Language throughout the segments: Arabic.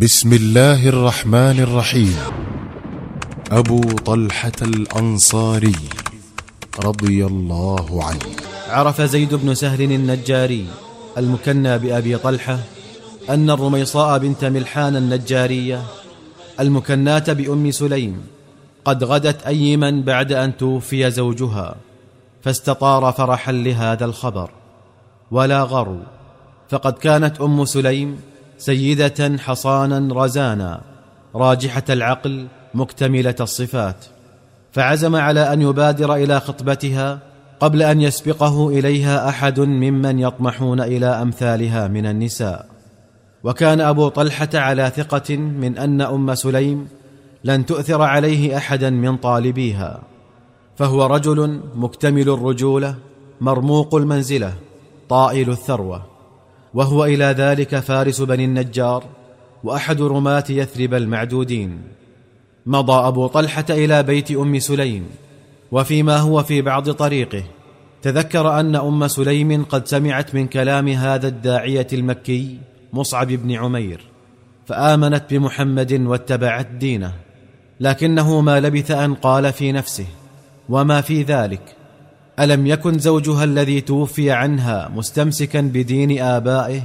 بسم الله الرحمن الرحيم. أبو طلحة الأنصاري رضي الله عنه. عرف زيد بن سهل النجاري المكنى بأبي طلحة أن الرميصاء بنت ملحان النجارية المكناة بأم سليم قد غدت أيما بعد أن توفي زوجها فاستطار فرحا لهذا الخبر ولا غرو فقد كانت أم سليم سيدة حصانا رزانا راجحة العقل مكتملة الصفات. فعزم على أن يبادر إلى خطبتها قبل أن يسبقه إليها أحد ممن يطمحون إلى أمثالها من النساء. وكان أبو طلحة على ثقة من أن أم سليم لن تؤثر عليه أحدا من طالبيها. فهو رجل مكتمل الرجولة مرموق المنزلة طائل الثروة. وهو إلى ذلك فارس بني النجار وأحد رماة يثرب المعدودين. مضى أبو طلحة إلى بيت أم سليم وفيما هو في بعض طريقه. تذكر أن أم سليم قد سمعت من كلام هذا الداعية المكي مصعب بن عمير فآمنت بمحمد واتبعت دينه. لكنه ما لبث أن قال في نفسه وما في ذلك. ألم يكن زوجها الذي توفي عنها مستمسكا بدين آبائه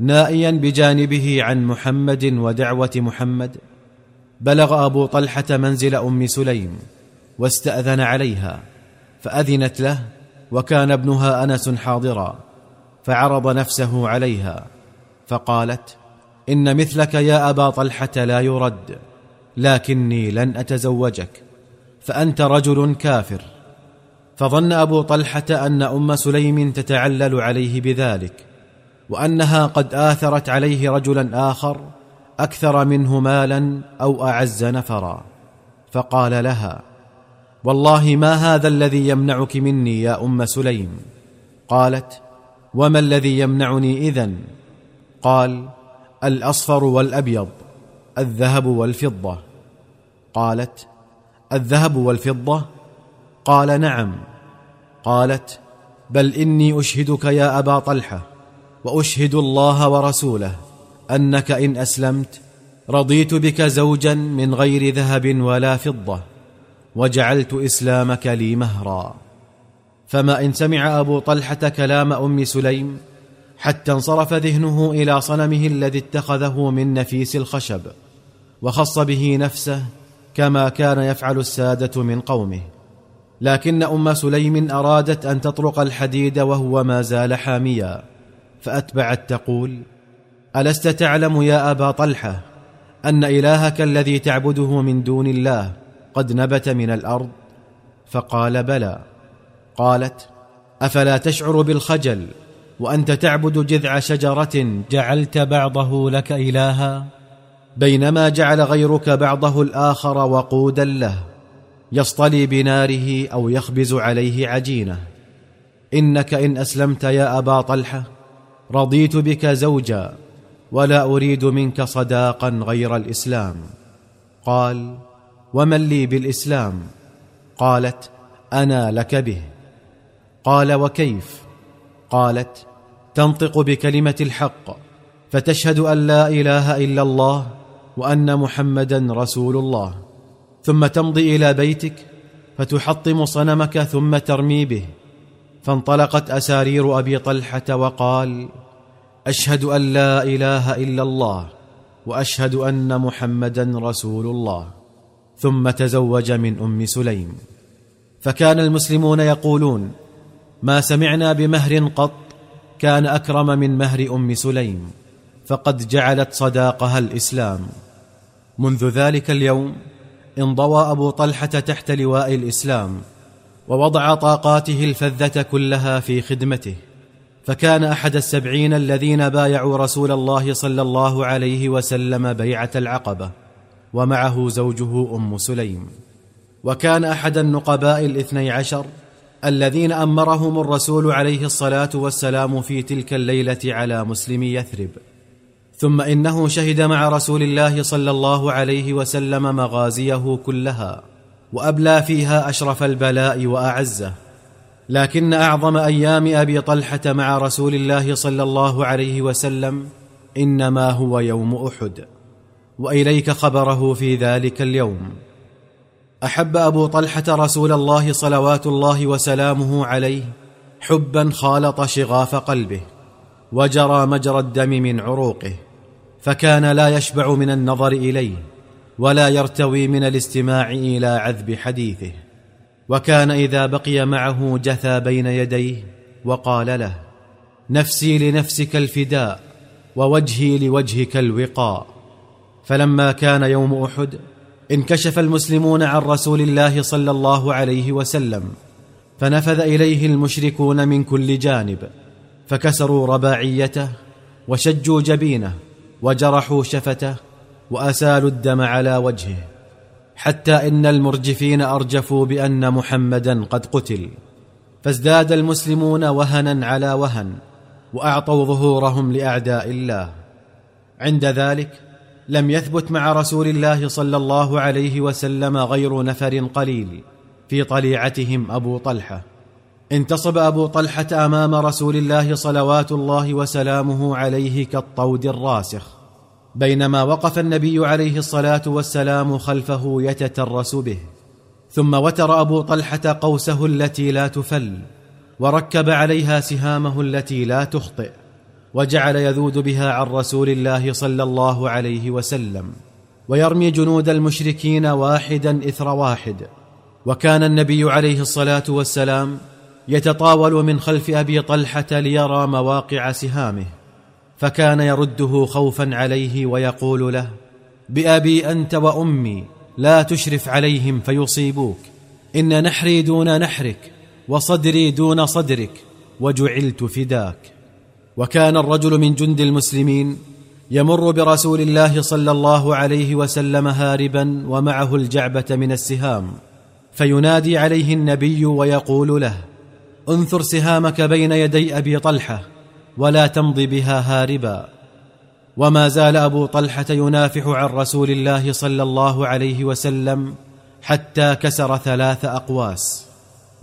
نائيا بجانبه عن محمد ودعوة محمد؟ بلغ أبو طلحة منزل أم سليم واستأذن عليها فأذنت له وكان ابنها أنس حاضرا فعرض نفسه عليها فقالت إن مثلك يا أبا طلحة لا يرد لكني لن أتزوجك فأنت رجل كافر. فظن أبو طلحة أن أم سليم تتعلل عليه بذلك وأنها قد آثرت عليه رجلا آخر أكثر منه مالا أو أعز نفرا. فقال لها والله ما هذا الذي يمنعك مني يا أم سليم؟ قالت وما الذي يمنعني إذن؟ قال الأصفر والأبيض الذهب والفضة. قالت الذهب والفضة؟ قال نعم. قالت بل إني أشهدك يا أبا طلحة وأشهد الله ورسوله أنك إن أسلمت رضيت بك زوجا من غير ذهب ولا فضة وجعلت إسلامك لي مهرا. فما إن سمع أبو طلحة كلام أم سليم حتى انصرف ذهنه إلى صنمه الذي اتخذه من نفيس الخشب وخص به نفسه كما كان يفعل السادة من قومه. لكن أم سليم أرادت أن تطرق الحديد وهو ما زال حاميا فأتبعت تقول ألست تعلم يا أبا طلحة أن إلهك الذي تعبده من دون الله قد نبت من الأرض؟ فقال بلى. قالت أفلا تشعر بالخجل وأنت تعبد جذع شجرة جعلت بعضه لك إلها؟ بينما جعل غيرك بعضه الآخر وقودا له. يصطلي بناره أو يخبز عليه عجينة. إنك إن أسلمت يا أبا طلحة رضيت بك زوجا ولا أريد منك صداقا غير الإسلام. قال ومن لي بالإسلام؟ قالت أنا لك به. قال وكيف؟ قالت تنطق بكلمة الحق فتشهد أن لا إله إلا الله وأن محمدا رسول الله. ثم تمضي إلى بيتك فتحطم صنمك ثم ترمي به. فانطلقت أسارير أبي طلحة وقال أشهد أن لا إله إلا الله وأشهد أن محمدا رسول الله. ثم تزوج من أم سليم. فكان المسلمون يقولون ما سمعنا بمهر قط كان أكرم من مهر أم سليم فقد جعلت صداقها الإسلام. منذ ذلك اليوم انضوى أبو طلحة تحت لواء الإسلام ووضع طاقاته الفذة كلها في خدمته. فكان أحد السبعين الذين بايعوا رسول الله صلى الله عليه وسلم بيعة العقبة ومعه زوجه أم سليم. وكان أحد النقباء الاثني عشر الذين أمرهم الرسول عليه الصلاة والسلام في تلك الليلة على مسلم يثرب. ثم إنه شهد مع رسول الله صلى الله عليه وسلم مغازيه كلها وأبلى فيها أشرف البلاء وأعزه. لكن أعظم أيام أبي طلحة مع رسول الله صلى الله عليه وسلم إنما هو يوم أحد وإليك خبره في ذلك اليوم. أحب أبو طلحة رسول الله صلوات الله وسلامه عليه حبا خالط شغاف قلبه وجرى مجرى الدم من عروقه. فكان لا يشبع من النظر إليه ولا يرتوي من الاستماع إلى عذب حديثه. وكان إذا بقي معه جثى بين يديه وقال له نفسي لنفسك الفداء ووجهي لوجهك الوقاء. فلما كان يوم أحد انكشف المسلمون عن رسول الله صلى الله عليه وسلم فنفذ إليه المشركون من كل جانب فكسروا رباعيته وشجوا جبينه وجرحوا شفته وأسالوا الدم على وجهه حتى إن المرجفين أرجفوا بأن محمدا قد قتل. فازداد المسلمون وهنا على وهن وأعطوا ظهورهم لأعداء الله. عند ذلك لم يثبت مع رسول الله صلى الله عليه وسلم غير نفر قليل في طليعتهم أبو طلحة. انتصب أبو طلحة أمام رسول الله صلوات الله وسلامه عليه كالطود الراسخ بينما وقف النبي عليه الصلاة والسلام خلفه يتترس به. ثم وتر أبو طلحة قوسه التي لا تفل وركب عليها سهامه التي لا تخطئ وجعل يذود بها عن رسول الله صلى الله عليه وسلم ويرمي جنود المشركين واحدا إثر واحد. وكان النبي عليه الصلاة والسلام يتطاول من خلف أبي طلحة ليرى مواقع سهامه فكان يرده خوفا عليه ويقول له بأبي أنت وأمي لا تشرف عليهم فيصيبوك إن نحري دون نحرك وصدري دون صدرك وجعلت فداك. وكان الرجل من جند المسلمين يمر برسول الله صلى الله عليه وسلم هاربا ومعه الجعبة من السهام فينادي عليه النبي ويقول له انثر سهامك بين يدي أبي طلحة ولا تمض بها هاربا. وما زال أبو طلحة ينافح عن رسول الله صلى الله عليه وسلم حتى كسر ثلاث أقواس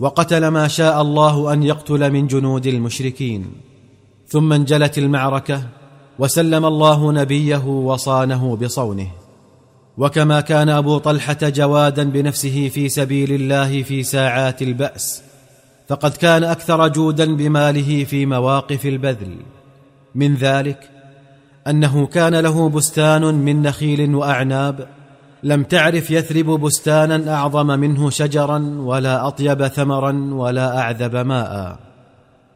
وقتل ما شاء الله أن يقتل من جنود المشركين. ثم انجلت المعركة وسلم الله نبيه وصانه بصونه. وكما كان أبو طلحة جوادا بنفسه في سبيل الله في ساعات البأس فقد كان أكثر جودا بماله في مواقف البذل. من ذلك أنه كان له بستان من نخيل وأعناب لم تعرف يثرب بستانا أعظم منه شجرا ولا أطيب ثمرا ولا أعذب ماء.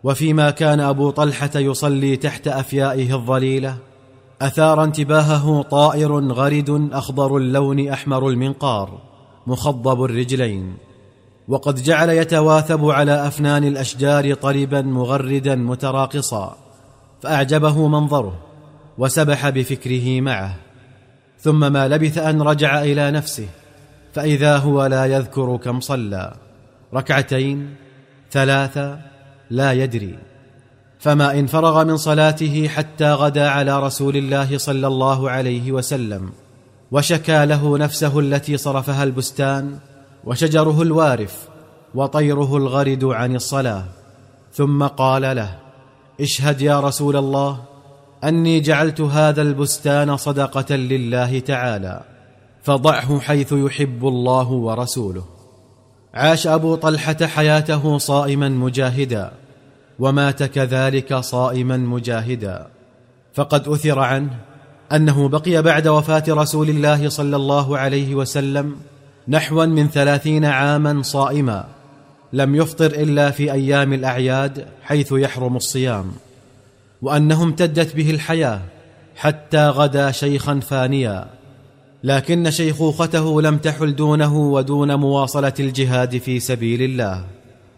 وفيما كان أبو طلحة يصلي تحت أفيائه الظليلة أثار انتباهه طائر غرد أخضر اللون أحمر المنقار مخضب الرجلين. وقد جعل يتواثب على أفنان الأشجار طربا مغردا متراقصا فأعجبه منظره وسبح بفكره معه. ثم ما لبث أن رجع إلى نفسه فإذا هو لا يذكر كم صلى. ركعتين ثلاثة لا يدري. فما إن فرغ من صلاته حتى غدا على رسول الله صلى الله عليه وسلم وشكى له نفسه التي صرفها البستان وشجره الوارف وطيره الغرد عن الصلاة. ثم قال له اشهد يا رسول الله أني جعلت هذا البستان صدقة لله تعالى فضعه حيث يحب الله ورسوله. عاش أبو طلحة حياته صائما مجاهدا ومات كذلك صائما مجاهدا. فقد أثر عنه أنه بقي بعد وفاة رسول الله صلى الله عليه وسلم نحوا من ثلاثين عاما صائما لم يفطر إلا في أيام الأعياد حيث يحرم الصيام وانه امتدت به الحياة حتى غدا شيخا فانيا. لكن شيخوخته لم تحل دونه ودون مواصلة الجهاد في سبيل الله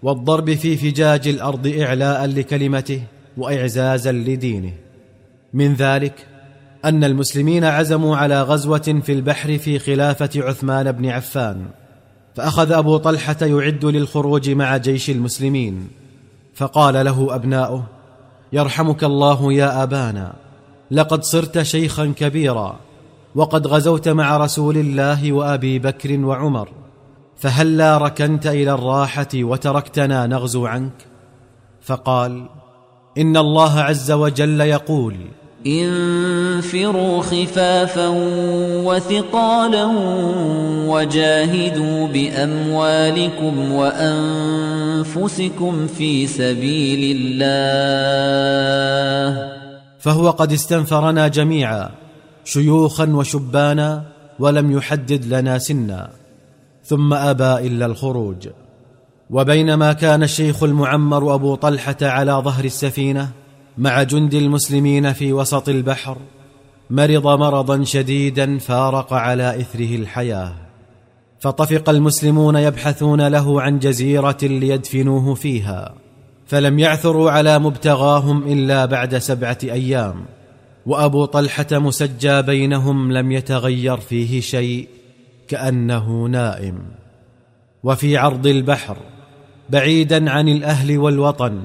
والضرب في فجاج الأرض إعلاء لكلمته وإعزازا لدينه. من ذلك أن المسلمين عزموا على غزوة في البحر في خلافة عثمان بن عفان فأخذ أبو طلحة يعد للخروج مع جيش المسلمين فقال له أبناؤه يرحمك الله يا آبانا لقد صرت شيخا كبيرا وقد غزوت مع رسول الله وأبي بكر وعمر فهلا ركنت إلى الراحة وتركتنا نغزو عنك؟ فقال إن الله عز وجل يقول انفروا خفافا وثقالا وجاهدوا بأموالكم وأنفسكم في سبيل الله. فهو قد استنفرنا جميعا شيوخا وشبانا ولم يحدد لنا سنا. ثم أبى إلا الخروج. وبينما كان الشيخ المعمر أبو طلحة على ظهر السفينة مع جند المسلمين في وسط البحر مرض مرضا شديدا فارق على إثره الحياة. فطفق المسلمون يبحثون له عن جزيرة ليدفنوه فيها فلم يعثروا على مبتغاهم إلا بعد سبعة أيام. وأبو طلحة مسجى بينهم لم يتغير فيه شيء كأنه نائم. وفي عرض البحر بعيدا عن الأهل والوطن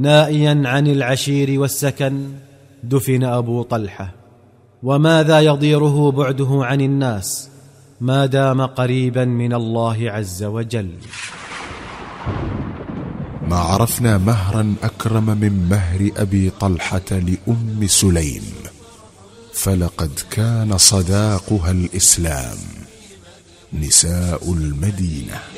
نائيا عن العشير والسكن دفن أبو طلحة. وماذا يضيره بعده عن الناس؟ ما دام قريبا من الله عز وجل. ما عرفنا مهرا أكرم من مهر أبي طلحة لأم سليم فلقد كان صداقها الإسلام نساء المدينة.